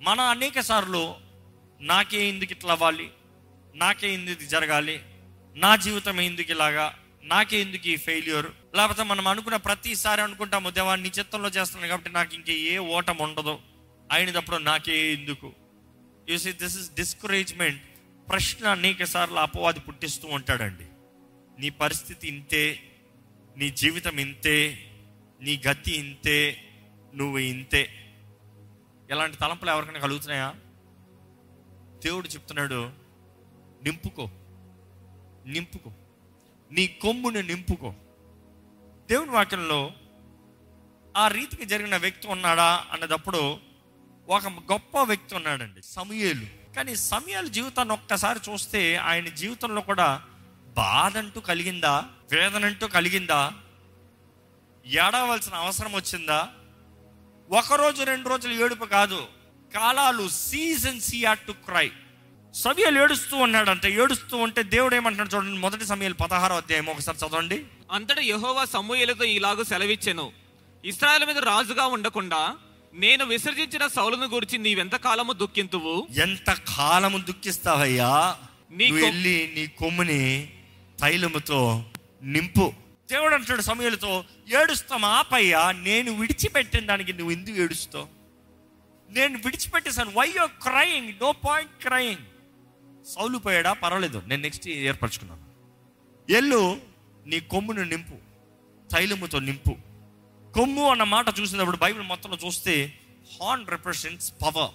మన అనేక సార్లు నాకే ఎందుకు ఇట్లా అవ్వాలి? నాకే ఎందుకు జరగాలి? నా జీవితం ఎందుకు ఇలాగా? నాకే ఎందుకు ఈ ఫెయిల్యూర్ లేకపోతే మనం అనుకున్న ప్రతిసారి అనుకుంటాము దేవా నీ చిత్తంలో చేస్తున్నాను కాబట్టి నాకు ఇంకే ఏ ఓటం ఉండదు. అయినప్పుడు నాకే ఎందుకు? You see this is discouragement ప్రశ్న అనేక సార్లు అపవాది పుట్టిస్తూ ఉంటాడండి. నీ పరిస్థితి ఇంతే నీ జీవితం ఇంతే నీ గతి ఇంతే నువ్వు ఇంతే. ఇలాంటి తలంపులు ఎవరికైనా కలుగుతున్నాయా? దేవుడు చెప్తున్నాడు నింపుకో. నింపుకో. నీ కొమ్ముని నింపుకో. దేవుని వాక్యంలో ఆ రీతికి జరిగిన వ్యక్తి ఉన్నాడా అన్నదప్పుడు ఒక గొప్ప వ్యక్తి ఉన్నాడండి సమయలు. కానీ సమయాల జీవితాన్ని ఒక్కసారి చూస్తే ఆయన జీవితంలో కూడా బాధ అంటూ కలిగిందా? వేదన అంటూ కలిగిందా? ఏడవలసిన అవసరం వచ్చిందా? ఒక రోజు రెండు రోజులు ఏడుపు కాదు. కాలాలు సీజన్స్ ఈ టు క్రై సమయాలు ఏడుస్తూ ఉన్నాడంటే. ఏడుస్తూ ఉంటే దేవుడు ఏమంటున్నాడు చూడండి మొదటి సమయాలు పదహారో అధ్యాయం ఒకసారి చదవండి. అంతటా యెహోవా సమూయేలుతో ఇలాగూ సెలవిచ్చెను. ఇస్రాయేల్ మీద రాజుగా ఉండకుండా నేను విసర్జించిన సౌలును గురించి నీవెంత కాలము దుఃఖింతువు? ఎంత కాలము దుఃఖిస్తావయ్యా? నీ వెళ్ళి నీ కొమ్ముని తైలముతో నింపు. దేవుడు అంటాడు సమయాలతో ఏడుస్తాం ఆపయ్యా నేను విడిచిపెట్టిన దానికి నువ్వు ఎందుకు ఏడుస్తావు? నేను విడిచిపెట్టేశాను. Why you crying no point crying Saul పోయాడా? పర్వాలేదు. నేను నెక్స్ట్ ఏర్పరచుకున్నాను. ఎల్లు నీ కొమ్మును నింపు. తైలముతో నింపు. కొమ్ము అన్న మాట చూసినప్పుడు బైబిల్ మొత్తంలో చూస్తే హార్న్ రిప్రజెంట్స్ పవర్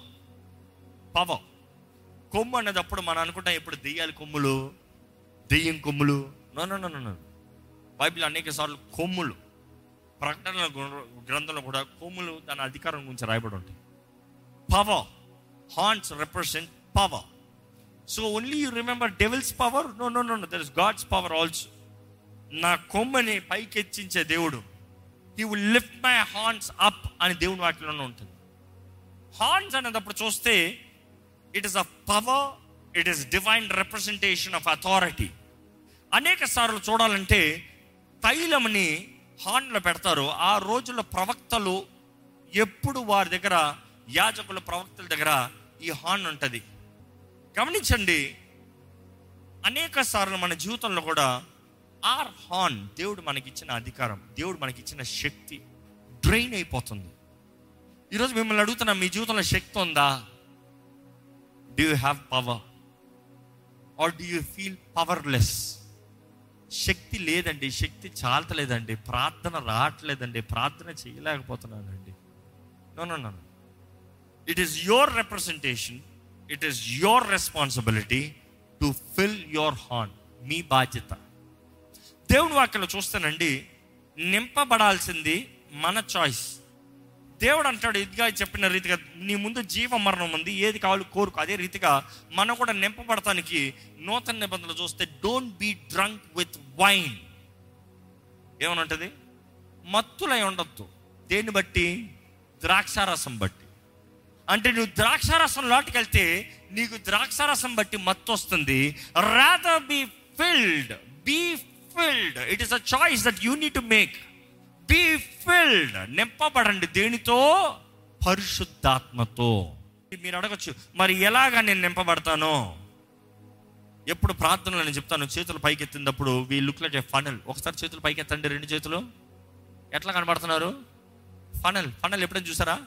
పవర్ కొమ్ము అనేటప్పుడు మనం అనుకుంటాం ఇప్పుడు దెయ్యాలి కొమ్ములు దెయ్యం కొమ్ములు. No no no no Bible అనేక సార్లు కొమ్ములు ప్రకటనల గ్రంథంలో కూడా కొమ్ములు దాని అధికారం గురించి రాయబడి ఉంటాయి. Power horns represent power so only you remember devil's power no no no no there is God's power also నా కొమ్మని పైకెచ్చించే దేవుడు. He will lift my horns up అని దేవుని వాటిలోనే ఉంటుంది. హార్న్స్ అనేటప్పుడు చూస్తే it is a power it is divine representation of authority అనేక సార్లు చూడాలంటే తైలంని హార్న్లో పెడతారు. ఆ రోజుల్లో ప్రవక్తలు ఎప్పుడు వారి దగ్గర యాజకుల ప్రవక్తల దగ్గర ఈ హార్న్ ఉంటుంది. గమనించండి అనేక సార్లు మన జీవితంలో కూడా ఆర్ హార్న్ దేవుడు మనకిచ్చిన అధికారం దేవుడు మనకిచ్చిన శక్తి డ్రైన్ అయిపోతుంది. ఈరోజు మిమ్మల్ని అడుగుతున్నా మీ జీవితంలో శక్తి ఉందా? Do you have power or do you feel powerless శక్తి లేదండి శక్తి చాలతలేదండి ప్రార్థన రావట్లేదండి ప్రార్థన చేయలేకపోతున్నానండి. No it is your representation it is your responsibility to fill your horn మీ బాధ్యత. దేవుని వాక్యలో చూస్తానండి నింపబడాల్సింది మన చాయిస్ దేవుడు అంటాడు ఇదిగా చెప్పిన రీతిగా నీ ముందు జీవ మరణం ఉంది ఏది కావాలి కోరుకు. అదే రీతిగా మనం కూడా నింపబడటానికి నూతన నిబంధనలు చూస్తే don't be drunk with wine ఏమనంటది? మత్తులై ఉండొద్దు. దేన్ని బట్టి? ద్రాక్షారసం బట్టి. అంటే నువ్వు ద్రాక్షారసం లోటుకెళ్తే నీకు ద్రాక్షారసం బట్టి మత్తు వస్తుంది. Rather be filled be filled it is a choice that you need to make be filled నింపబడండి దేనితో? పరిశుద్ధాత్మతో. మీరు అడగచ్చు మరి ఎలాగా నేను నింపబడతాను? ఎప్పుడు ప్రార్థనలు నేను చెప్తాను చేతులు పైకెత్తినప్పుడు we look like a funnel ఒకసారి చేతులు పైకెత్తండి రెండు చేతులు. ఎట్లా కనబడుతున్నారు? ఫనల్ ఫనల్ ఎప్పుడైనా చూసారా?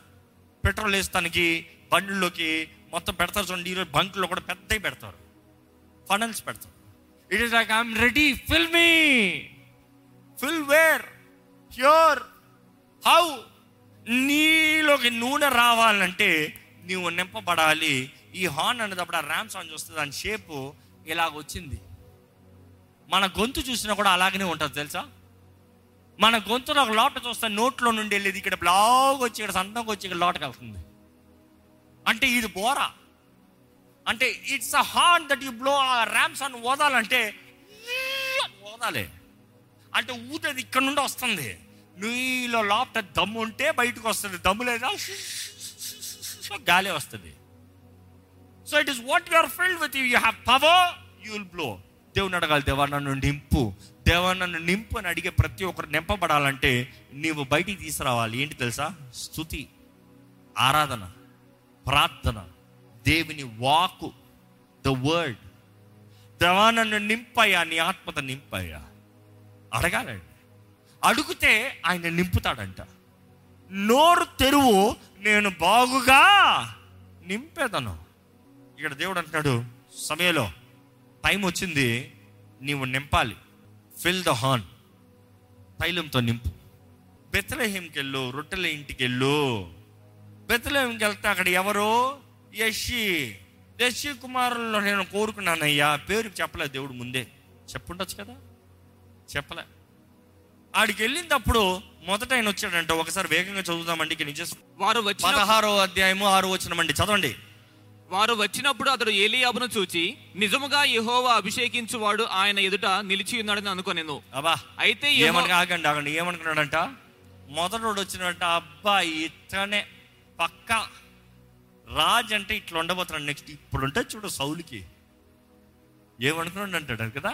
పెట్రోల్ వేస్తానికి బండ్లలోకి మొత్తం పెడతారు చూడండి ఈరోజు బంకులో కూడా పెద్దవి పెడతారు. ఫనల్స్ పెడతారు. It is like I'm ready fill me fill where pure how నీలోకి నూనె రావాలంటే నువ్వు నింపబడాలి. ఈ హార్న్ అనేటప్పుడు ఆ ర్యామ్ సాంగ్ చూస్తే దాని షేపు ఇలాగ వచ్చింది. మన గొంతు చూసినా కూడా అలాగనే ఉంటుంది తెలుసా? మన గొంతులో ఒక లోట చూస్తే నోట్లో నుండి వెళ్ళేది ఇక్కడ బ్లాగ్ వచ్చి ఇక్కడ సంతంగా వచ్చి ఇక్కడ లోటకి వెళ్తుంది. అంటే ఇది బోరా. అంటే it's a horn that you blow a ram's అని ఓదాలంటే ఓదాలి అంటే ఊతది ఇక్కడ నుండి వస్తుంది. నీలో లోపల దమ్ము ఉంటే బయటకు వస్తుంది. దమ్ము లేదా? గాలి వస్తుంది. So it is what you are filled with you have power you will blow దేవుని అడగాలి దేవా నన్ను నింపు. దేవా నన్ను నింపు అని అడిగే ప్రతి ఒక్కరు నింపబడాలంటే నీవు బయటికి తీసుకురావాలి. ఏంటి తెలుసా? స్థుతి ఆరాధన ప్రార్థన దేవుని వాకు ద వర్డ్ దేవా నన్ను నింపయ్యా నీ ఆత్మత నింపయ్యా. అడగాలండి. అడిగితే ఆయన నింపుతాడంట. నోరు తెరువు నేను బాగుగా నింపేదను. ఇక్కడ దేవుడు అంటున్నాడు సమయంలో టైం వచ్చింది నీవు నింపాలి. ఫిల్ ద హార్న్ తైలంతో నింపు. బెత్తలహేంకి వెళ్ళు రొట్టెల ఇంటికి వెళ్ళు బెత్తలహేంకి వెళ్తే అక్కడ ఎవరు? యషి యషి కుమారుల్లో నేను కోరుకున్నానయ్యా. పేరు చెప్పలే దేవుడు ముందే. చెప్పుండొచ్చు కదా? చెప్పలే. ఆడికి వెళ్ళినప్పుడు మొదట ఆయన వచ్చాడంట ఒకసారి వేగంగా చదువుదామండి నిజ వారు వచ్చిన పదహారో అధ్యాయము ఆరు వచ్చినమండి చదవండి. వారు వచ్చినప్పుడు అతడు ఏలియాబును చూచి నిజముగా యెహోవా అభిషేకించువాడు ఆయన ఎదుట నిలిచి ఉన్నాడని అనుకొనెను. అబ్బా అయితే ఏమనగా ఆగండి ఆగండి ఏమనుకున్నాడంట? మొదటోడు వచ్చినట్ట అబ్బా ఇతనే పక్క రాజ్ అంటే ఇట్లా ఉండబోతున్నాడు. నెక్స్ట్ ఇప్పుడు ఉంటే చూడు సౌలికి. ఏమనుకున్నాడు అంటాడు కదా?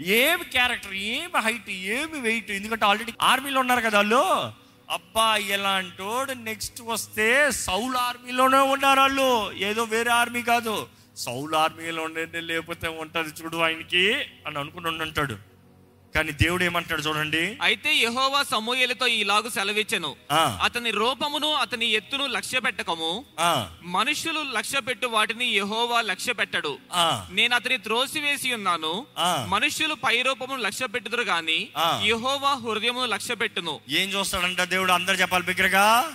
ఏమి క్యారెక్టర్ ఏమి హైట్ ఏమి వెయిట్ ఎందుకంటే ఆల్రెడీ ఆర్మీలో ఉన్నారు కదా వాళ్ళు. అబ్బా ఎలాంటోడు నెక్స్ట్ వస్తే సౌల్ ఆర్మీలోనే ఉన్నారు వాళ్ళు. ఏదో వేరే ఆర్మీ కాదు. సౌల్ ఆర్మీలో లేకపోతే ఉంటుంది చూడు ఆయనకి అని అనుకుని ఉంటాడు కానీ దేవుడు ఏమంటాడు చూడండి? అయితే యెహోవా సమూయేలుతో ఇలాగు సెలవిచ్చెను. అతని రూపమును అతని ఎత్తును లక్ష్య పెట్టకము ఆ, మనుష్యులు లక్ష్య పెట్టు వాటిని యెహోవా లక్ష్య పెట్టడు నేను అతని త్రోసివేసి ఉన్నాను. ఆ. మనుష్యులు పై రూపమును లక్ష్య పెట్టుదురు గాని. యెహోవా హృదయమును లక్ష్య పెట్టును ఏం చూస్తాడంట దేవుడు? అందరు చెప్పాలి బిగ్గరగా.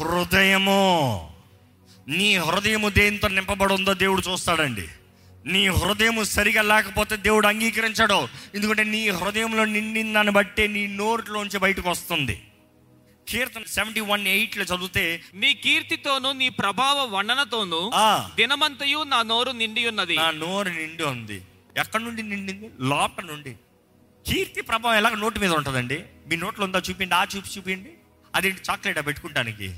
హృదయము. నీ హృదయము దేంతో నింపబడి ఉందో దేవుడు చూస్తాడండి. నీ హృదయము సరిగా లేకపోతే దేవుడు అంగీకరించడు. ఎందుకంటే నీ హృదయంలో నిండిన దాన్ని బట్టే నీ నోట్లోంచి బయటకు వస్తుంది. కీర్తన సెవెంటీ వన్ ఎయిట్లో చదివితే నీ కీర్తితోను నీ ప్రభావ వర్ణనతోను ఆ. దినమంతయు నా నోరు నిండి ఉన్నది. నా నోరు నిండి ఉంది. ఎక్కడి నుండి నిండింది? లోపల నుండి. కీర్తి ప్రభావం ఎలాగ నోటి మీద ఉంటుందండి? మీ నోట్లో ఉందా చూపిండి ఆ చూపి చూపిండి అదేంటి చాక్లెటా పెట్టుకుంటానికి?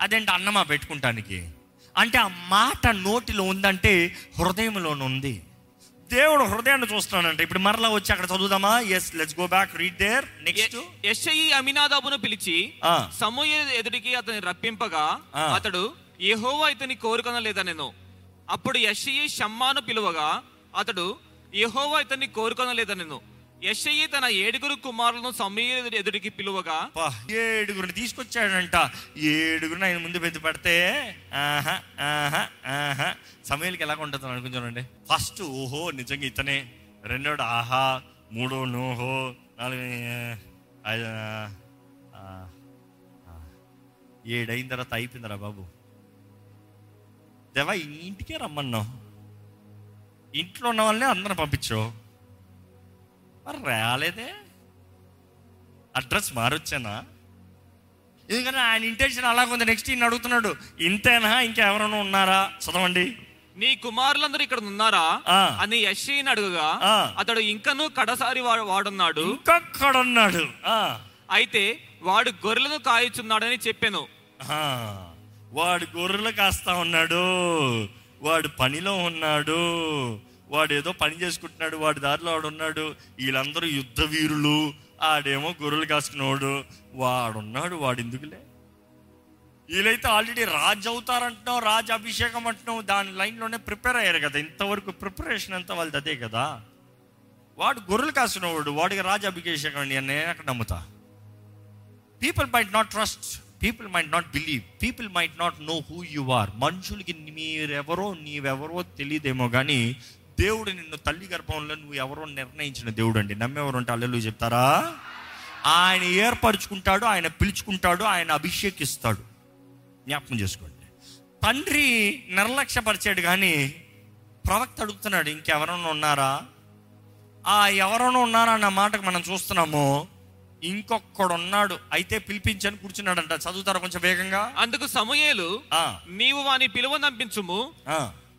అదేంటి అన్నమా పెట్టుకుంటానికి? అంటే ఆ మాట నోటిలో ఉందంటే హృదయంలోనే ఉంది. దేవుడు హృదయాన్ని చూస్తున్నాడంటే. ఇప్పుడు మరలా వచ్చి అక్కడ చదువుదామా? Yes let's go back read there next యెషయి అమినాదాబును పిలిచి ఆ. సమూయేలు ఎదుటికి అతని రప్పింపగా. అతడు యెహోవా ఇతని కోరుకొనలేదనెను. అప్పుడు యెషయి షమ్మాను పిలువగా అతడు యెహోవా ఇతన్ని కోరుకొనలేదనెను. యెషయి తన ఏడుగురు కుమారులను సమూయేలు ఎదుటికి పిలువగా ఏడుగురిని తీసుకొచ్చాడంట. ఏడుగురిని ఆయన ముందు పెద్ద పెడితే ఆహా ఆహా ఆహా. ఎలా ఉంటుంది అనుకుని చూడండి. ఫస్ట్ ఓహో నిజంగా ఇతనే. రెండోడు ఆహా మూడో నోహో నాలుగు ఏడైన తర్వాత అయిపోయిందిరా బాబు. దేవా ఇంటికే రమ్మన్నావు. ఇంట్లో ఉన్న వాళ్ళనే అందరం పంపించావు. మరి రాలేదే అడ్రస్ మారొచ్చానా? ఎందుకంటే ఆయన ఇంటెన్షన్ అలాగుంది నెక్స్ట్ ఈయన అడుగుతున్నాడు ఇంతేనా? ఇంకా ఎవరైనా ఉన్నారా? చదవండి. నీ కుమారులందరూ ఇక్కడ ఉన్నారా. అని యెషయిని అడుగుగా. అతడు ఇంకనూ కడసారి వాడు- వాడున్నాడు. ఆ, అయితే వాడు గొర్రెలను కాయుచున్నాడని చెప్పాను. వాడు గొర్రెలు కాస్తా ఉన్నాడు. వాడు పనిలో ఉన్నాడు. వాడు ఏదో పని చేసుకుంటున్నాడు వాడి దారిలో వాడు ఉన్నాడు వీళ్ళందరూ యుద్ధ వీరులు ఆడేమో గొర్రెలు కాసుకునేవాడు వాడున్నాడు వాడు ఎందుకులే? వీళ్ళైతే ఆల్రెడీ రాజు అవుతారంటున్నావు రాజు అభిషేకం అంటున్నావు దాని లైన్లోనే ప్రిపేర్ అయ్యారు కదా ఇంతవరకు ప్రిపరేషన్ అంతా వాళ్ళది అదే కదా? వాడు గొర్రెలు కాసినవాడు వాడికి రాజు అభిషేకం అండి అని నేను ఎక్కడ నమ్ముతా? People might not trust people might not believe people might not know who you are మనుషులకి మీరెవరో నీవెవరో తెలియదేమో కానీ దేవుడు నిన్ను తల్లి గర్భంలో నువ్వు ఎవరో నిర్ణయించిన దేవుడు అండి. నమ్మేవారు ఉంటే అల్లెలు చెప్తారా? ఆయన ఏర్పరచుకుంటాడు ఆయన పిలుచుకుంటాడు ఆయన అభిషేకిస్తాడు. జ్ఞాపకం చేసుకోండి. తండ్రి నిర్లక్ష్యపరిచాడు కానీ ప్రవక్త అడుగుతున్నాడు ఇంకెవరైనా ఉన్నారా? ఆ ఎవరైనా ఉన్నారా? అన్న మాటకు మనం చూస్తున్నాము. ఇంకొకడు ఉన్నాడు అయితే పిలిపించని కూర్చున్నాడంట. చదువుతారా కొంచెం వేగంగా? అందుకు సమూయేలు నీవు వాని పిలువ నంపించుము.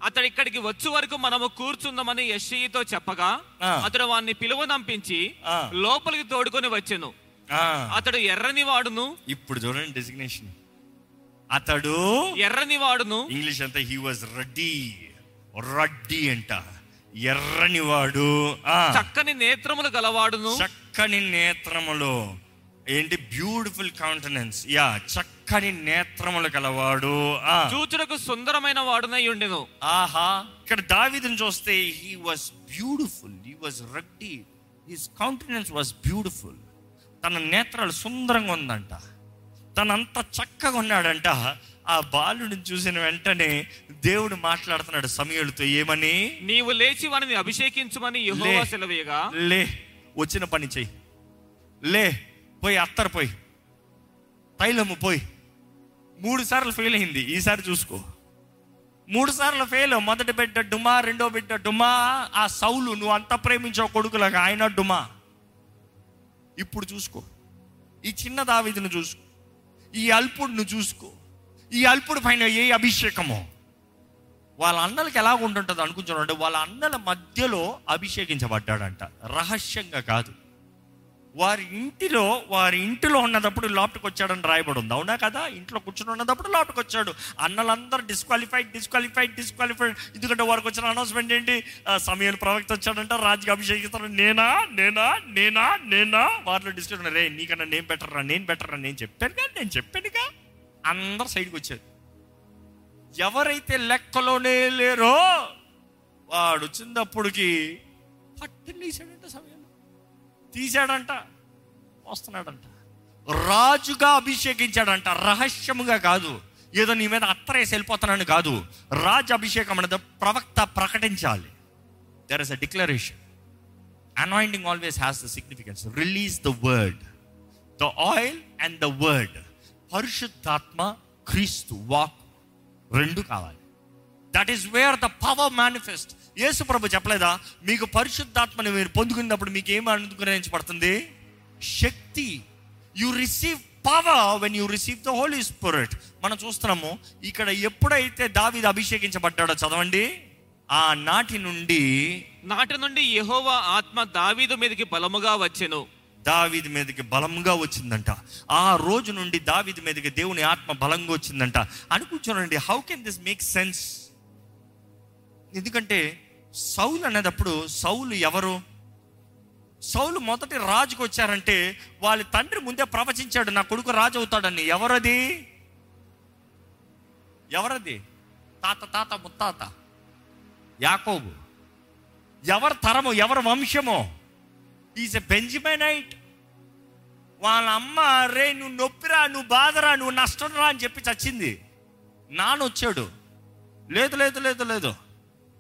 అతడు ఇక్కడికి వచ్చు వరకు మనము కూర్చుందామని యెషయితో చెప్పగా. అతడు వాన్ని పిలువ నంపించి ఆ. లోపలికి తోడుకొని వచ్చెను. అతడు ఎర్రని వాడును. ఇప్పుడు చూడండి డెసిగ్నేషన్ అతడు ఎర్రని వాడును. ఇంగ్లీష్ అంతా హీ వాజ్ రెడ్డి రడ్డి అంట. ఎర్రని వాడు. చక్కని నేత్రములు గలవాడును. చక్కని నేత్రములు. ఏంటి? బ్యూటిఫుల్ కౌంటెనెన్స్ యా చక్కని నేత్రములు కలవాడు ఆ. చూచుటకు సుందరమైన వాడునై ఉండెను. ఆహా. ఇక్కడ దావీదుని చూస్తే he was beautiful he was ruddy his countenance was beautiful తన నేత్రాలు సుందరంగా ఉందంట. తనంత చక్కగా ఉన్నాడంట. ఆ బాలుడిని చూసిన వెంటనే దేవుడు మాట్లాడుతున్నాడు సమయులతో ఏమని? నీవు లేచి వానిని అభిషేకించుమని. సెలవేయగా. లే వచ్చిన పని చెయ్యి. లే పోయి అత్తరు పోయి. తైలము పోయి. మూడు సార్లు ఫెయిల్ అయింది. ఈసారి చూసుకో. మూడు సార్లు ఫెయిల్ మొదటి బిడ్డ డుమా రెండో బిడ్డ డుమా ఆ సౌలు నువ్వు అంత ప్రేమించావు కొడుకులాగా ఆయన డుమా ఇప్పుడు చూసుకో. ఈ చిన్న దావిదిని చూసుకో. ఈ అల్పుడిని చూసుకో. ఈ అల్పుడి పైన ఏ అభిషేకమో. వాళ్ళ అన్నలకి ఎలా ఉంటుంటుంది అనుకుంటున్నాడు వాళ్ళ అన్నల మధ్యలో అభిషేకించబడ్డాడంట. రహస్యంగా కాదు. వారి ఇంటిలో వారి ఇంటిలో ఉన్నదప్పుడు లోపలికి వచ్చాడని రాయబడి ఉంది అవునా కదా? ఇంట్లో కూర్చుని ఉన్నదప్పుడు లోపలికి వచ్చాడు. అన్నలందరూ డిస్క్వాలిఫైడ్ డిస్క్వాలిఫైడ్ డిస్క్వాలిఫైడ్ ఎందుకంటే వారికి వచ్చిన అనౌన్స్మెంట్ ఏంటి? ఆ, సమయాలు ప్రవక్త వచ్చాడంట రాజుకి అభిషేకిస్తాడు. నేనా? నేనా? నేనా? నేనా? వారిలో డిస్కషన్ రే నీకన్నా నేను బెటర్రా నేను బెటర్రా నేను చెప్పానుగా నేను చెప్పానుగా? అందరు సైడ్కి వచ్చారు. ఎవరైతే లెక్కలోనే లేరో వాడు వచ్చినప్పటికి పట్టుని తీసాడంట సమయంలో తీశాడంట వస్తున్నాడంట. రాజుగా అభిషేకించాడంట. రహస్యముగా కాదు. ఏదో నీ మీద అత్తరేసి వెళ్ళిపోతున్నాను కాదు. రాజు అభిషేకం అనేది ప్రవక్త ప్రకటించాలి. There is a declaration anointing always has the significance release the word the oil and the word పరిశుద్ధాత్మ క్రీస్తు వాక్ రెండు కావాలి. That is where the power manifest యేసు ప్రభు చెప్పలేదా? మీకు పరిశుద్ధాత్మని మీరు పొందుకున్నప్పుడు మీకు ఏం అనుగ్రహించబడుతుంది? శక్తి. You receive power when you receive the Holy Spirit మనం చూస్తున్నాము ఇక్కడ ఎప్పుడైతే దావీదు అభిషేకించబడ్డాడో చదవండి. ఆ నాటి నుండి నాటి నుండి యెహోవా ఆత్మ దావీదు మీదకి బలముగా వచ్చెను. దావీది మీదకి బలంగా వచ్చిందంట. ఆ రోజు నుండి దావీది మీదకి దేవుని ఆత్మ బలంగా వచ్చిందంట. అనుకుంటున్నానండి how can this make sense ఎందుకంటే సౌలు అనేటప్పుడు సౌలు ఎవరు? సౌలు మొదటి రాజుకు వచ్చారంటే వాళ్ళ తండ్రి ముందే ప్రవచించాడు నా కొడుకు రాజు అవుతాడని ఎవరది? ఎవరది? తాత తాత ముత్తాత. యాకోబు. ఎవరి తరము? ఎవరి వంశమో? ఈజ్ ఎ బెంజమైనైట్ వాళ్ళ అమ్మ రే నువ్వు నొప్పిరా నువ్వు బాధరా నువ్వు నష్టం రా అని చెప్పి చచ్చింది. నాన్న వచ్చాడు లేదు లేదు లేదు లేదు.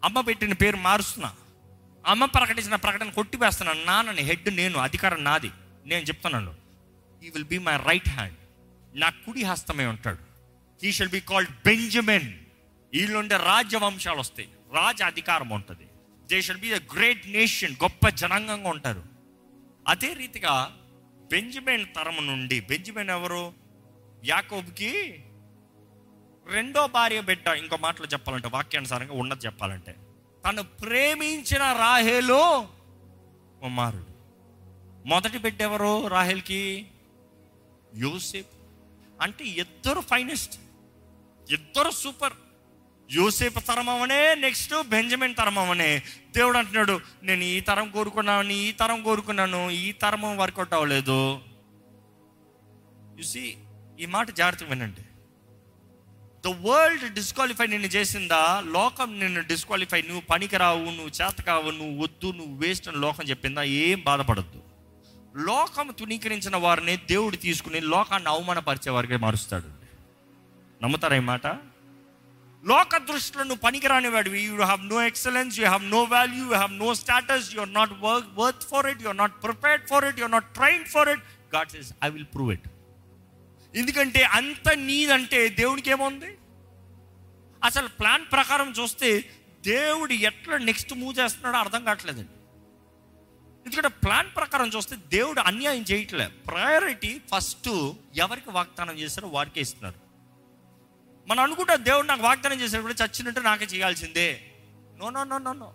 అమ్మ పెట్టిన పేరు మారుస్తున్నా. అమ్మ ప్రకటించిన ప్రకటన కొట్టివేస్తున్నాను నాన్నని హెడ్ నేను అధికారం నాది. నేను చెప్తున్నాను. He will be my right hand నా కుడి హస్తమే ఉంటాడు. He shall be called Benjamin వీళ్ళుండే రాజ్యవంశాలు వస్తాయి. రాజ అధికారం ఉంటుంది. They shall be the great nation గొప్ప జనాంగంగా ఉంటారు. అదే రీతిగా బెంజమిన్ తరము నుండి బెంజమిన్ ఎవరు? యాకోబ్కి రెండో భార్య బిడ్డ ఇంకో మాటలు చెప్పాలంటే వాక్యానుసారంగా ఉన్నది చెప్పాలంటే తను ప్రేమించిన రాహేలు కుమారుడు మొదటి బిడ్డ ఎవరు రాహేల్కి? యోసేపు. అంటే ఇద్దరు ఫైనెస్ట్ ఇద్దరు సూపర్. యూసేఫ్ తరం అవనే నెక్స్ట్ బెంజమిన్ తరం అవనే. దేవుడు అంటున్నాడు నేను ఈ తరం కోరుకున్నాను ఈ తరం కోరుకున్నాను ఈ తరం వర్కౌట్ అవ్వలేదు. చూసి ఈ మాట జాగ్రత్తగా వినండి. ద వరల్డ్ డిస్క్వాలిఫై నిన్ను చేసిందా? లోకం నిన్ను డిస్క్వాలిఫై నువ్వు పనికిరావు నువ్వు చేతకావు నువ్వు వద్దు నువ్వు వేస్ట్ అని లోకం చెప్పిందా? ఏం బాధపడద్దు. లోకం తునీకరించిన వారిని దేవుడు తీసుకుని లోకాన్ని అవమానపరిచే వారికి మారుస్తాడు. నమ్ముతారా ఈ మాట? లోక దృష్టిలో నువ్వు పనికిరాని వాడివి you have no excellence you have no value you have no status you are not work worth for it you are not prepared for it you are not train for it God says I will prove it ఎందుకంటే అంత నీదంటే దేవునికి ఏముంది అసలు plan ప్రకారం చూస్తే దేవుడు ఎట్లా next move చేస్తున్నాడో అర్థం కావట్లేదండి. ఎందుకంటే ప్లాన్ ప్రకారం చూస్తే దేవుడు అన్యాయం చేయట్లేదు ప్రయారిటీ ఫస్ట్ ఎవరికి వాగ్దానం చేశారో వారికే ఇస్తున్నారు. మనం అనుకుంటా దేవుడు నాకు వాగ్దానం చేసినప్పుడు చచ్చినట్టు నాకే చేయాల్సిందే. No no no no no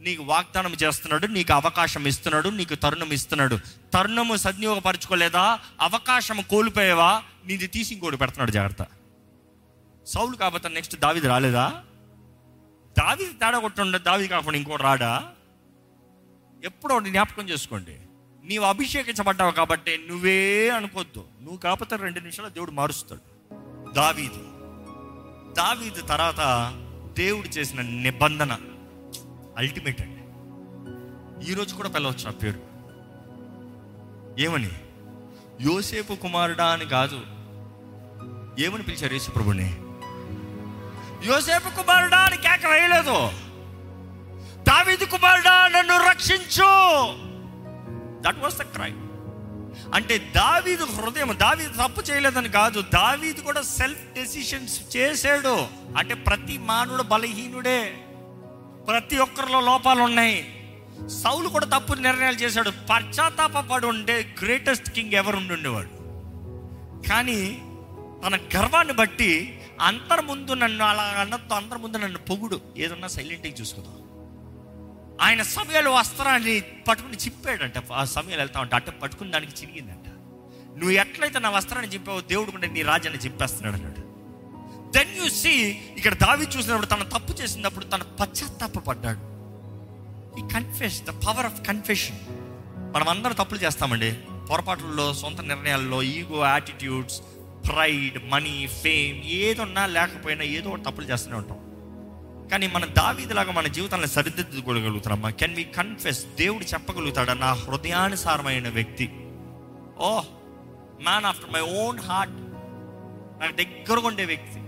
నీకు వాగ్దానం చేస్తున్నాడు నీకు అవకాశం ఇస్తున్నాడు నీకు తరుణం ఇస్తున్నాడు. తరుణము సద్వినియోగపరచుకోలేదా? అవకాశం కోల్పోయేవా? నీది తీసి ఇంకోటి పెడుతున్నాడు జాగ్రత్త. సౌలు కాకపోతే నెక్స్ట్ దావిది రాలేదా? దావి తేడా కొట్టుండే దావి కాకుండా ఇంకోటి రాడా? ఎప్పుడో జ్ఞాపకం చేసుకోండి. నీవు అభిషేకించబడ్డావు కాబట్టి నువ్వే అనుకోవద్దు నువ్వు కాకపోతే రెండు నిమిషాలు దేవుడు మారుస్తాడు. దావీదు. దావీదు తర్వాత దేవుడు చేసిన నిబంధన అల్టిమేట్ అండి. ఈరోజు కూడా పిలవచ్చు ఆ పేరు. ఏమని? యోసేపు కుమారుడా అని కాదు. ఏమని పిలిచారు యేసుప్రభుని యోసేపు కుమారుడా అని కేక వేయలేదు. దావీదు కుమారుడా నన్ను రక్షించు. దట్ వాస్ ద క్రై అంటే దావీదు హృదయం దావీదు తప్పు చేయలేదని కాదు. దావీదు కూడా సెల్ఫ్ డెసిషన్స్ చేశాడు. అంటే ప్రతి మానవుడు బలహీనుడే. ప్రతి ఒక్కరిలో లోపాలు ఉన్నాయి సౌలు కూడా తప్పు నిర్ణయాలు చేశాడు. పశ్చాత్తాపడి ఉండే గ్రేటెస్ట్ కింగ్ ఎవరు ఉండేవాడు కానీ తన గర్వాన్ని బట్టి అందరి ముందు నన్ను అలా అన్నతో అందరి ముందు నన్ను పొగుడు. ఏదన్నా సైలెంట్గా చూసుకుందాం. ఆయన సమయాలు వస్త్రాన్ని పట్టుకుని చిప్పాడంట ఆ సమయాలు వెళ్తా ఉంటే అట్ట పట్టుకుని దానికి చిరిగిందంట. నువ్వు ఎట్లయితే నా వస్త్రాన్ని చింపావో దేవుడు కూడా నీ రాజ్యాన్ని చింపేస్తున్నాడు అన్నాడు. దెన్ యూ సీ ఇక్కడ దావి చూసినప్పుడు తన తప్పు చేసినప్పుడు తన పశ్చాత్తాపడ్డాడు he confess the power of confession మనం అందరం తప్పులు చేస్తామండి. పొరపాట్లలో సొంత నిర్ణయాల్లో ego attitudes pride money fame ఏదున్నా లేకపోయినా ఏదో ఒకటి తప్పులు చేస్తూనే ఉంటాం. కానీ మన దావీదిలాగా మన జీవితాన్ని సరిదిద్దుకోగలుగుతారమ్మా కెన్ వి కన్ఫెస్ దేవుడు చెప్పగలుగుతాడా? నా హృదయానుసారమైన వ్యక్తి. A man after my own heart నాకు దగ్గరగా ఉండే వ్యక్తి.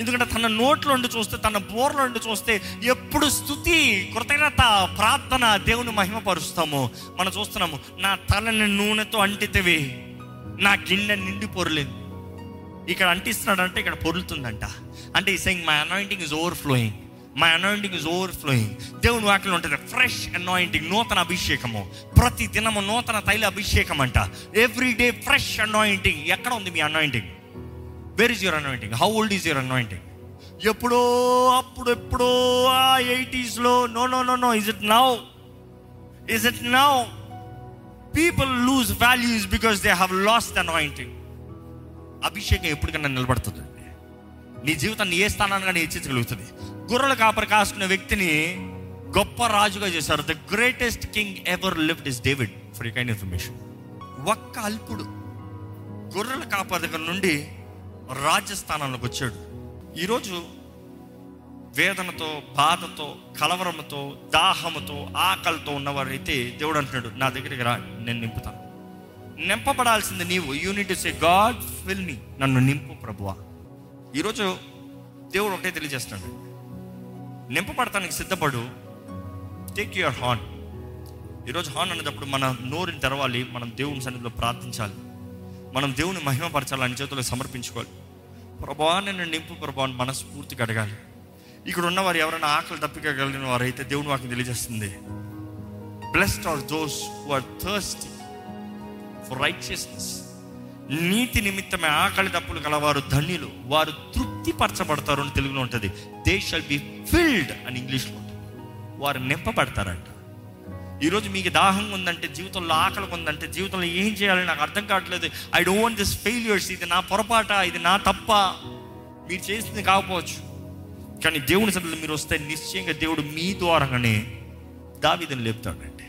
ఎందుకంటే తన నోట్లో ఉండి చూస్తే తన బోర్లో ఉండి చూస్తే ఎప్పుడు స్థుతి కృతజ్ఞత ప్రార్థన దేవుని మహిమపరుస్తాము. మనం చూస్తున్నాము నా తలని నూనెతో అంటితేవి నా గిన్నె నిండి పొరలేదు. ఇక్కడ అంటిస్తున్నాడంటే ఇక్కడ పొరులుతుందంట. అంటే ఈ saying my anointing is overflowing my anointing is overflowing దేవుని వాక్యం ఉంటుంది ఫ్రెష్ అనాయింటింగ్ నూతన అభిషేకము. ప్రతి దినము నూతన తైల అభిషేకం అంట ఎవ్రీ డే ఫ్రెష్ అనాయింటింగ్ ఎక్కడ ఉంది మీ anointing where is your anointing how old is your anointing ఎప్పుడో అప్పుడు ఎప్పుడో ఆ ఎయిటీస్లో no no no no is it now is it now people lose values because they have lost anointing అభిషేకం ఎప్పటికైనా నిలబడుతుంది. నీ జీవితాన్ని ఏ స్థానాన్ని హెచ్చించగలుగుతుంది గుర్రల కాపరి కాసుకున్న వ్యక్తిని గొప్ప రాజుగా చేశారు. The greatest king ever lived is David for you kind information ఒక్క అల్పుడు గొర్రెల కాపరి దగ్గర నుండి రాజ్యస్థానంలోకి వచ్చాడు ఈరోజు వేదనతో బాధతో కలవరంతో దాహముతో ఆకలితో ఉన్నవారైతే దేవుడు అంటున్నాడు నా దగ్గరికి రా నేను నింపుతాను. నింపబడాల్సింది నీవు. You need say God fill me నన్ను నింపు ప్రభువా. ఈరోజు దేవుడు ఒకటే తెలియజేస్తున్నాడు. నింపబడటానికి సిద్ధపడు. టేక్ యువర్ హార్న్ ఈరోజు హార్న్ అనేటప్పుడు మన నోరుని తెరవాలి. మనం దేవుని సన్నిధిలో ప్రార్థించాలి. మనం దేవుని మహిమపరచాలి అని సమర్పించుకోవాలి. ప్రభా నేను నింపు ప్రభా అని మనస్ఫూర్తిగా అడగాలి ఇక్కడ ఉన్నవారు ఎవరైనా ఆకలి తప్పికగలిగిన వారు అయితే దేవుని వాకి తెలియజేస్తుంది. Blessed are those who are thirst for righteousness నీతి నిమిత్తమే ఆకలి తప్పులు గలవారు ధన్యులు. వారు తృప్తి పరచబడతారు అని తెలుగులో ఉంటుంది. దే షల్ బి ఫిల్డ్ అని ఇంగ్లీష్లో ఉంటుంది. వారు నింపబడతారంట. ఈరోజు మీకు దాహం ఉందంటే జీవితంలో ఆకలి ఉందంటే జీవితంలో ఏం చేయాలని నాకు అర్థం కావట్లేదు. I don't want this failures ఇది నా పొరపాట? ఇది నా తప్ప? మీరు చేసింది కాకపోవచ్చు. కానీ దేవుని సన్నిధిలో మీరు వస్తే నిశ్చయంగా దేవుడు మీ ద్వారానే దావిదని లేపుతాడండి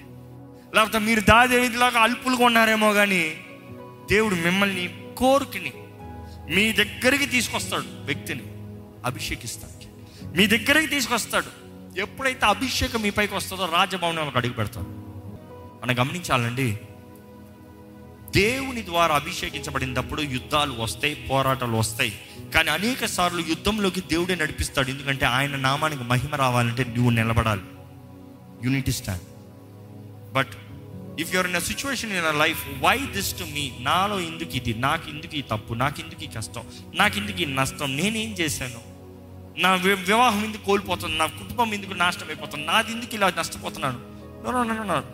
లేకపోతే మీరు దాదేవిలాగా అల్పులుగా ఉన్నారేమో కానీ దేవుడు మిమ్మల్ని కోరుకుని మీ దగ్గరికి తీసుకొస్తాడు వ్యక్తిని అభిషేకిస్తాడు మీ దగ్గరికి తీసుకొస్తాడు. ఎప్పుడైతే అభిషేకం మీ పైకి వస్తుందో రాజభవనంలోకి అడుగు పెడతాం మనం గమనించాలండి దేవుని ద్వారా అభిషేకించబడినప్పుడు యుద్ధాలు వస్తాయి పోరాటాలు వస్తాయి. కానీ అనేక సార్లు యుద్ధంలోకి దేవుడే నడిపిస్తాడు. ఎందుకంటే ఆయన నామానికి మహిమ రావాలంటే నువ్వు నిలబడాలి. You need stand but if your in a situation in a life why this to me నాలో ఎందుకు ఇది? నాకు ఎందుకు ఈ తప్పు? నాకు ఎందుకు ఈ కష్టం? నాకు ఎందుకు ఈ నష్టం? నేనేం చేశాను? నా వి- వివాహం ఎందుకు కోల్పోతుంది? నా కుటుంబం ఎందుకు నాశనం అయిపోతుంది? నాది ఎందుకు ఇలా నష్టపోతున్నాను?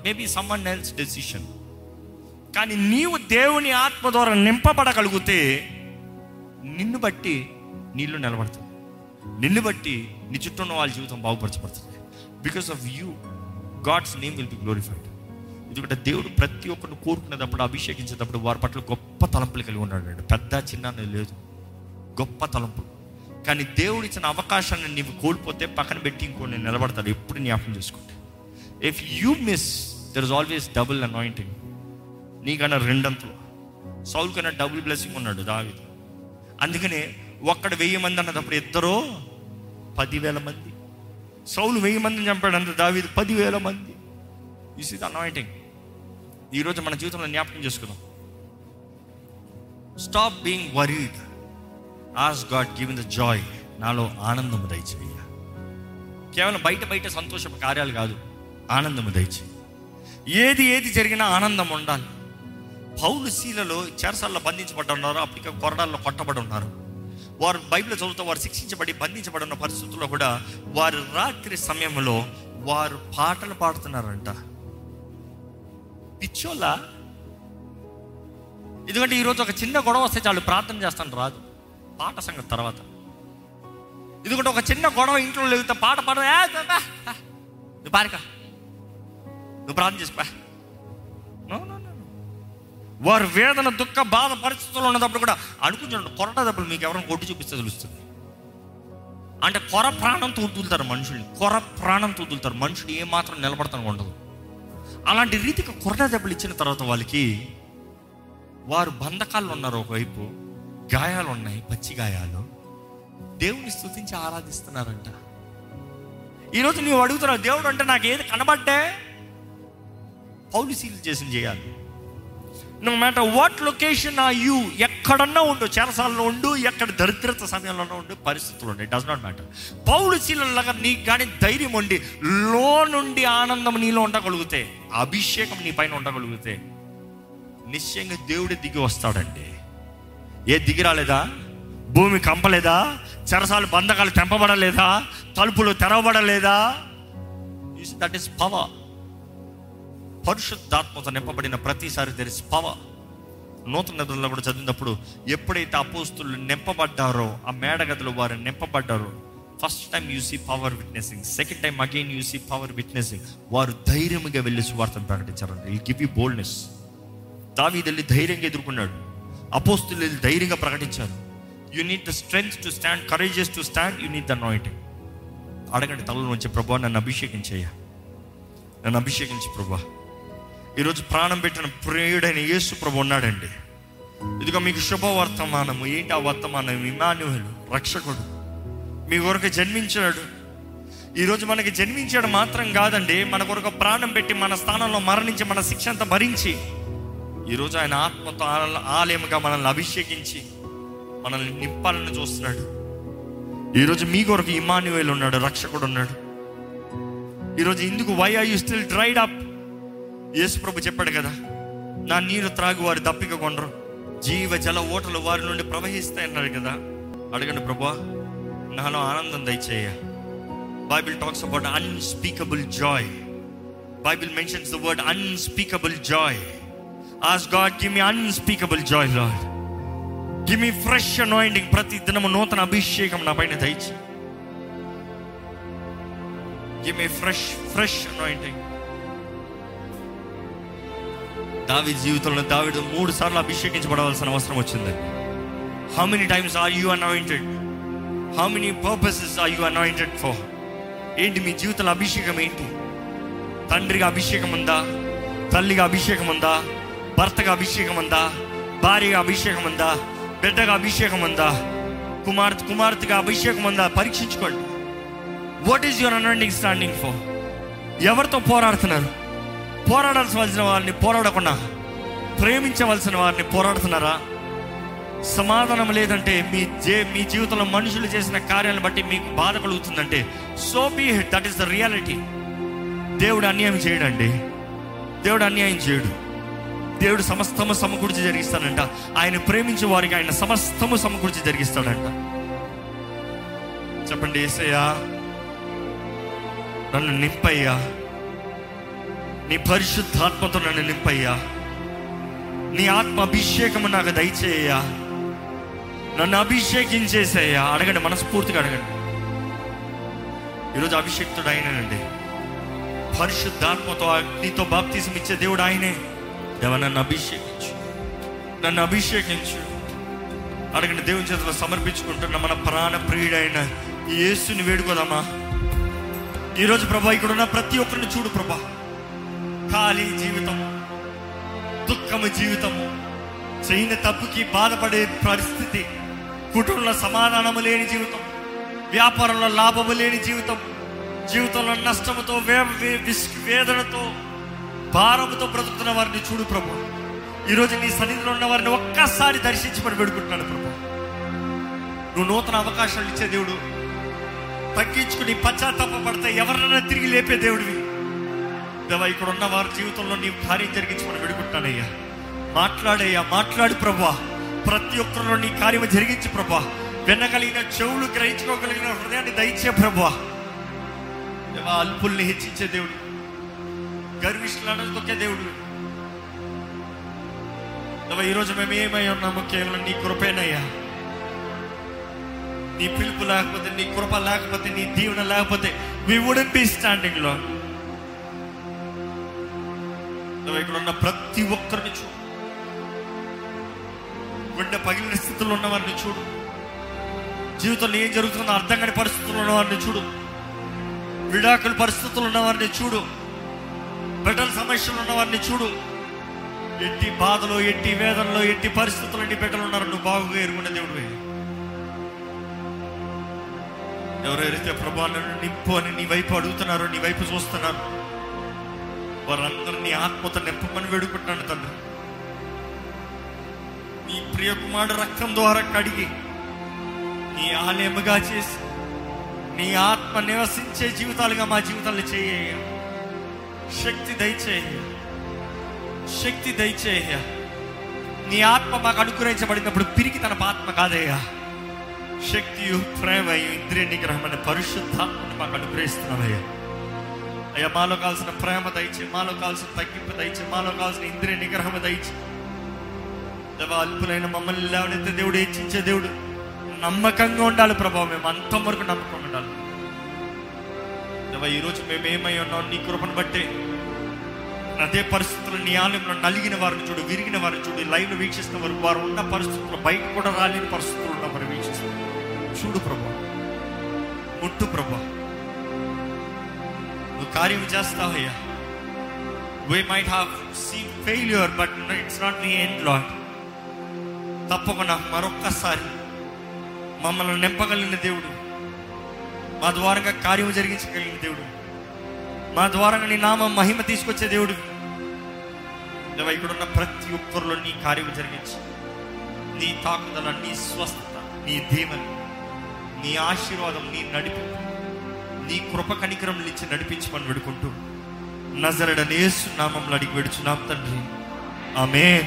మేబీ సమ్మన్ ఎల్స్ డెసిషన్ కానీ నీవు దేవుని ఆత్మ ద్వారా నింపబడగలిగితే నిన్ను బట్టి నీళ్ళు నిలబడుతుంది నిన్ను బట్టి నీ చుట్టూ ఉన్న వాళ్ళ జీవితం బాగుపరచబడుతుంది. Because of you God's name will be glorified ఎందుకంటే దేవుడు ప్రతి ఒక్కరిని కోరుకునేటప్పుడు అభిషేకించేటప్పుడు వారి పట్ల గొప్ప తలంపులు కలిగి ఉన్నాడు. పెద్ద చిన్న లేదు. గొప్ప తలంపులు. కానీ దేవుడు ఇచ్చిన అవకాశాన్ని నీవు కోల్పోతే పక్కన పెట్టి ఇంకో నేను నిలబడతాడు ఎప్పుడు జ్ఞాపకం చేసుకుంటే if you miss there is always double anointing నీకన్నా రెండంతలు. సౌల్ కన్నా డబుల్ బ్లెస్సింగ్ ఉన్నాడు దావి అందుకనే ఒక్కడ వెయ్యి మంది అన్నప్పుడు ఇద్దరు పదివేల మంది. సౌలు వెయ్యి మందిని చంపాడు అంత దావి పదివేల మంది. ఇస్ ఇస్ అనాయింటింగ్ ఈరోజు మన జీవితంలో జ్ఞాపకం చేసుకుందాం. Stop being worried ask God given the joy నాలో ఆనందము దయచేయ. కేవలం బయట బయట సంతోషపు కార్యాలు కాదు ఆనందము దయచే ఏది ఏది జరిగినా ఆనందం ఉండాలి. పౌలు శీలలో చెరసల్లో బంధించబడి ఉన్నారు అప్పటికే కొరడాల్లో కొట్టబడి ఉన్నారు. వారు బైబిల్ చదువుతూ వారు శిక్షించబడి బంధించబడి ఉన్న పరిస్థితుల్లో కూడా వారు రాత్రి సమయంలో వారు పాటలు పాడుతున్నారంట. పిచ్చోలా ఎందుకంటే ఈరోజు ఒక చిన్న గొడవ వస్తే చాలు ప్రార్థన చేస్తాను రాదు. పాట సంగతి తర్వాత. ఎందుకంటే ఒక చిన్న గొడవ ఇంట్లో లేకపోతే పాట పాడ. నువ్వు పారిక నువ్వు ప్రార్థన చేసుకో వారు వేదన దుఃఖ బాధ పరిస్థితుల్లో ఉన్నప్పుడు కూడా అనుకుంటున్నాడు కొరట దెబ్బలు మీకు ఎవరైనా కొట్టి చూపిస్తే తెలుస్తుంది. అంటే కొర ప్రాణంతో వదులుతారు మనుషుల్ని. కొర ప్రాణంతో వదులుతారు మనుషుడు ఏమాత్రం నిలబడతాను ఉండదు. అలాంటి రీతికి కొరట దెబ్బలు ఇచ్చిన తర్వాత వాళ్ళకి వారు బంధకాల్లో ఉన్నారు ఒకవైపు. గాయాలు ఉన్నాయి పచ్చి గాయాలు. దేవుని స్థుతించి ఆరాధిస్తున్నారంట. ఈరోజు నువ్వు అడుగుతున్నావు దేవుడు అంటే నాకు ఏది కనబడ్డే? పౌలిసీలు చేసి చేయాలి నో మ్యాటర్ వాట్ లొకేషన్ ఆ యూ ఎక్కడన్నా ఉండు చెరసాలలో ఉండు ఎక్కడ దరిద్రత సమయంలోనూ ఉండు పరిస్థితులు ఉండే డస్ నాట్ మ్యాటర్ పౌలిశీలలాగా నీకు కానీ ధైర్యం ఉండి లో నుండి ఆనందం నీలో ఉండగలిగితే అభిషేకం నీ పైన ఉండగలిగితే నిశ్చయంగా దేవుడే దిగి వస్తాడండి. ఏ దిగి రాలేదా? భూమి కంపలేదా? చెరసాలు బంధకాలు తెంపబడలేదా? తలుపులు తెరవబడలేదా? దట్ ఈస్ పవర్ పరిశుద్ధాత్మతో నింపబడిన ప్రతిసారి దెర్ ఇస్ పవర్ నూతన నిబంధనలో కూడా చదివినప్పుడు ఎప్పుడైతే అపోస్తులు నింపబడ్డారో ఆ మేడగదిలో వారు నింపబడ్డారో first time you see power witnessing second time again you see power witnessing వారు ధైర్యంగా వెళ్ళి సువార్తను ప్రకటించారంట. ఈ గివ్ యూ బోల్డ్నెస్ దావి వెళ్ళి ధైర్యంగా ఎదుర్కొన్నాడు. అపోస్తులు ధైర్యంగా ప్రకటించారు. You need the strength to stand courages to stand you need the anointing అడగండి తలలో నుంచి ప్రభా నన్ను అభిషేకించేయ నన్ను అభిషేకించి ప్రభా. ఈరోజు ప్రాణం పెట్టిన ప్రియుడైన యేసు ప్రభు ఉన్నాడండి. ఇదిగో మీకు శుభవర్తమానము ఏంటి ఆ వర్తమానం ఇమానువలు రక్షకుడు. మీ కొరకు జన్మించాడు ఈరోజు మనకి జన్మించాడు మాత్రం కాదండి మన కొరకు ప్రాణం పెట్టి మన స్థానంలో మరణించి మన శిక్ష అంతా భరించి ఈరోజు ఆయన ఆత్మతో ఆల- ఆలయముగా మనల్ని అభిషేకించి మనల్ని నింపాలని చూస్తున్నాడు. ఈరోజు మీ కొరకు ఇమానువేలు ఉన్నాడు రక్షకుడు ఉన్నాడు. ఈరోజు ఇందుకు why are you still dried up యేసుప్రభు చెప్పాడు కదా నా నీరు త్రాగు వారు దప్పిక కొనరు జీవ జల ఓటలు వారి నుండి ప్రవహిస్తాయన్నాడు కదా. అడగండి ప్రభా నాలో ఆనందం దయచేయ. Bible talks about unspeakable joy Bible mentions the word unspeakable joy ask God give me unspeakable joy lord give me fresh anointing ప్రతి దినము నూతన అభిషేకం నా పైన దయచి give me fresh fresh anointing దావి జీవితంలో దావిడు మూడు సార్లు అభిషేకించబడవలసిన అవసరం వచ్చింది. How many times are you anointed how many purposes are you anointed for ఏంటి మీ జీవితంలో అభిషేకం ఏంటి? తండ్రిగా అభిషేకం ఉందా? తల్లిగా అభిషేకం ఉందా? భర్తగా అభిషేకం ఉందా భార్యగా అభిషేకం ఉందా బిడ్డగా అభిషేకం ఉందా కుమార్తె కుమార్తెగా అభిషేకం ఉందా పరీక్షించుకోండి. What is your understanding standing for ఎవరితో పోరాడుతున్నారు? పోరాడాల్సిన వారిని పోరాడకుండా ప్రేమించవలసిన వారిని పోరాడుతున్నారా? సమాధానం లేదంటే మీ జే మీ జీవితంలో మనుషులు చేసిన కార్యాలను బట్టి మీకు బాధ కలుగుతుందంటే so be that is the reality దేవుడు అన్యాయం చేయడండి. దేవుడు అన్యాయం చేయడు. దేవుడు సమస్తము సమకూర్చి జరిగిస్తాడంట. ఆయన ప్రేమించే వారికి ఆయన సమస్తము సమకూర్చి జరిగిస్తాడంట. చెప్పండి ఏసయ్యా. నన్ను నింపయ్యా. నీ పరిశుద్ధాత్మతో నన్ను నింపయ్యా. నీ ఆత్మ అభిషేకము నాకు దయచేయ్యా. నన్ను అభిషేకించేసేయ్యా. అడగండి మనస్ఫూర్తిగా అడగండి. ఈరోజు అభిషేక్తుడు ఆయనేనండి. పరిశుద్ధాత్మతో అగ్నితో బాప్తీసం ఇచ్చే దేవుడు ఆయనే. దేవ నన్ను అభిషేకించు. నన్ను అభిషేకించు. అడగండి దేవుని చేతిలో సమర్పించుకుంటున్న మన ప్రాణ ప్రియుడైన ఈ యేసుని వేడుకోదామా? ఈరోజు ప్రభా ఇక్కడ ఉన్న ప్రతి ఒక్కరిని చూడు ప్రభా. ఖాళీ జీవితం దుఃఖము జీవితము చేయని తప్పుకి బాధపడే పరిస్థితి కుటుంబంలో సమాధానము లేని జీవితం వ్యాపారంలో లాభము లేని జీవితం జీవితంలో నష్టముతో వే వే- వేదనతో భారముతో బ్రతుకుతున్న వారిని చూడు ప్రభు. ఈరోజు నీ సన్నిధిలో ఉన్న వారిని ఒక్కసారి దర్శించి మనం పెడుకుంటున్నాను ప్రభు. నువ్వు నూతన అవకాశాలు ఇచ్చే దేవుడు. తగ్గించుకుని పశ్చాత్తాప పడితే ఎవరినైనా తిరిగి లేపే దేవుడివి. దేవా ఇక్కడ ఉన్న వారి జీవితంలో నీవు కార్యం జరిగించి మనం పెడుకుంటానయ్యా మాట్లాడయ్యా మాట్లాడు ప్రభా. ప్రతి ఒక్కరిలో నీ కార్యము జరిగించి ప్రభా. వినగలిగిన చెవులు గ్రహించుకోగలిగిన హృదయాన్ని దయచే ప్రభా. దేవా అల్పుల్ని హెచ్చించే దేవుడు. గర్విష్ఠులను ఒకే దేవుడు ఈరోజు మేము ఏమై ఉన్నాము కేవలం నీ కృపేనయ్యా. నీ పిలుపు లేకపోతే నీ కృప లేకపోతే నీ దీవెన లేకపోతే వి వుడెంట్ బి స్టాండింగ్లో నువ్వు ఇక్కడ ఉన్న ప్రతి ఒక్కరిని చూడు. గుండె పగిలిన స్థితిలో ఉన్నవారిని చూడు. జీవితంలో ఏం జరుగుతుందో అర్థం కాని పరిస్థితుల్లో ఉన్నవారిని చూడు. విడాకుల పరిస్థితులు ఉన్నవారిని చూడు. బిడ్డల సమస్యలు ఉన్న వారిని చూడు. ఎట్టి బాధలో ఎట్టి వేదనలో ఎట్టి పరిస్థితుల్లో ఎన్ని బిడ్డలు ఉన్నారు నువ్వు బాగుగా ఎరుగున్న దేవుడివి ఎవరెవరైతే ప్రభా నింపు అని నీ వైపు అడుగుతున్నారో నీ వైపు చూస్తున్నారు. వారందరినీ ఆత్మతో నింపమని వేడుకుంటున్నాను తండ్రి. నీ ప్రియకుమారుడు రక్తం ద్వారా కడిగి నీ ఆలయముగా చేసి నీ ఆత్మ నివసించే జీవితాలుగా మా జీవితాలు చేయ శక్తి దయచేయ. శక్తి దయచేయ. నీ ఆత్మ మాకు అనుగ్రహించబడినప్పుడు పిరికి తన ఆత్మ కాదయ్యా. శక్తియు ప్రేమయు ఇంద్రియ నిగ్రహమైన పరిశుద్ధాత్మని మాకు అనుగ్రహిస్తున్నావయ్యా. అయ్యా మాలో కావాల్సిన ప్రేమ దయచి మాలో కావాల్సిన తగ్గింపు దయచి మాలో కావాల్సిన ఇంద్రియ నిగ్రహం దయచి. దేవా అల్పులైన మమ్మల్ని లేవనైతే దేవుడు హెచ్చించే దేవుడు నమ్మకంగా ఉండాలి ప్రభావం మేము అంతం వరకు నమ్మకంగా ఉండాలి. దేవా ఈరోజు మేము ఏమై ఉన్నాం నీ కృపను బట్టే. అదే పరిస్థితులు నీ ఆలయంలో నలిగిన వారిని చూడు విరిగిన వారిని చూడు లైవ్ వీక్షిస్తున్న వారు వారు ఉన్న పరిస్థితుల్లో బయట కూడా రాలేని పరిస్థితులు ఉన్న వారు వీక్షిస్తున్నారు. చూడు ప్రభా ముట్టు ప్రభా. నువ్వు కార్యం చేస్తావయ్యా we might have see failure but it's not నీ ఎండ్ లాట్ తప్పకుండా మరొక్కసారి మమ్మల్ని నింపగలిగిన దేవుడు మా ద్వారంగా కార్యం జరిగించగలిగిన దేవుడు. మా ద్వారంగా నీ నామం మహిమ తీసుకొచ్చే దేవుడు. దేవా ప్రతి ఒక్కరిలో నీ కార్యం జరిగించి నీ తాకుదల నీ స్వస్థత నీ దీవెన నీ ఆశీర్వాదం నీ నడిపి నీ కృప కనికరం ఇచ్చి నడిపించమని వేడుకుంటూ నజరడనేసు నామంలో అడిగి వేడుచున్నాం తండ్రి. ఆమె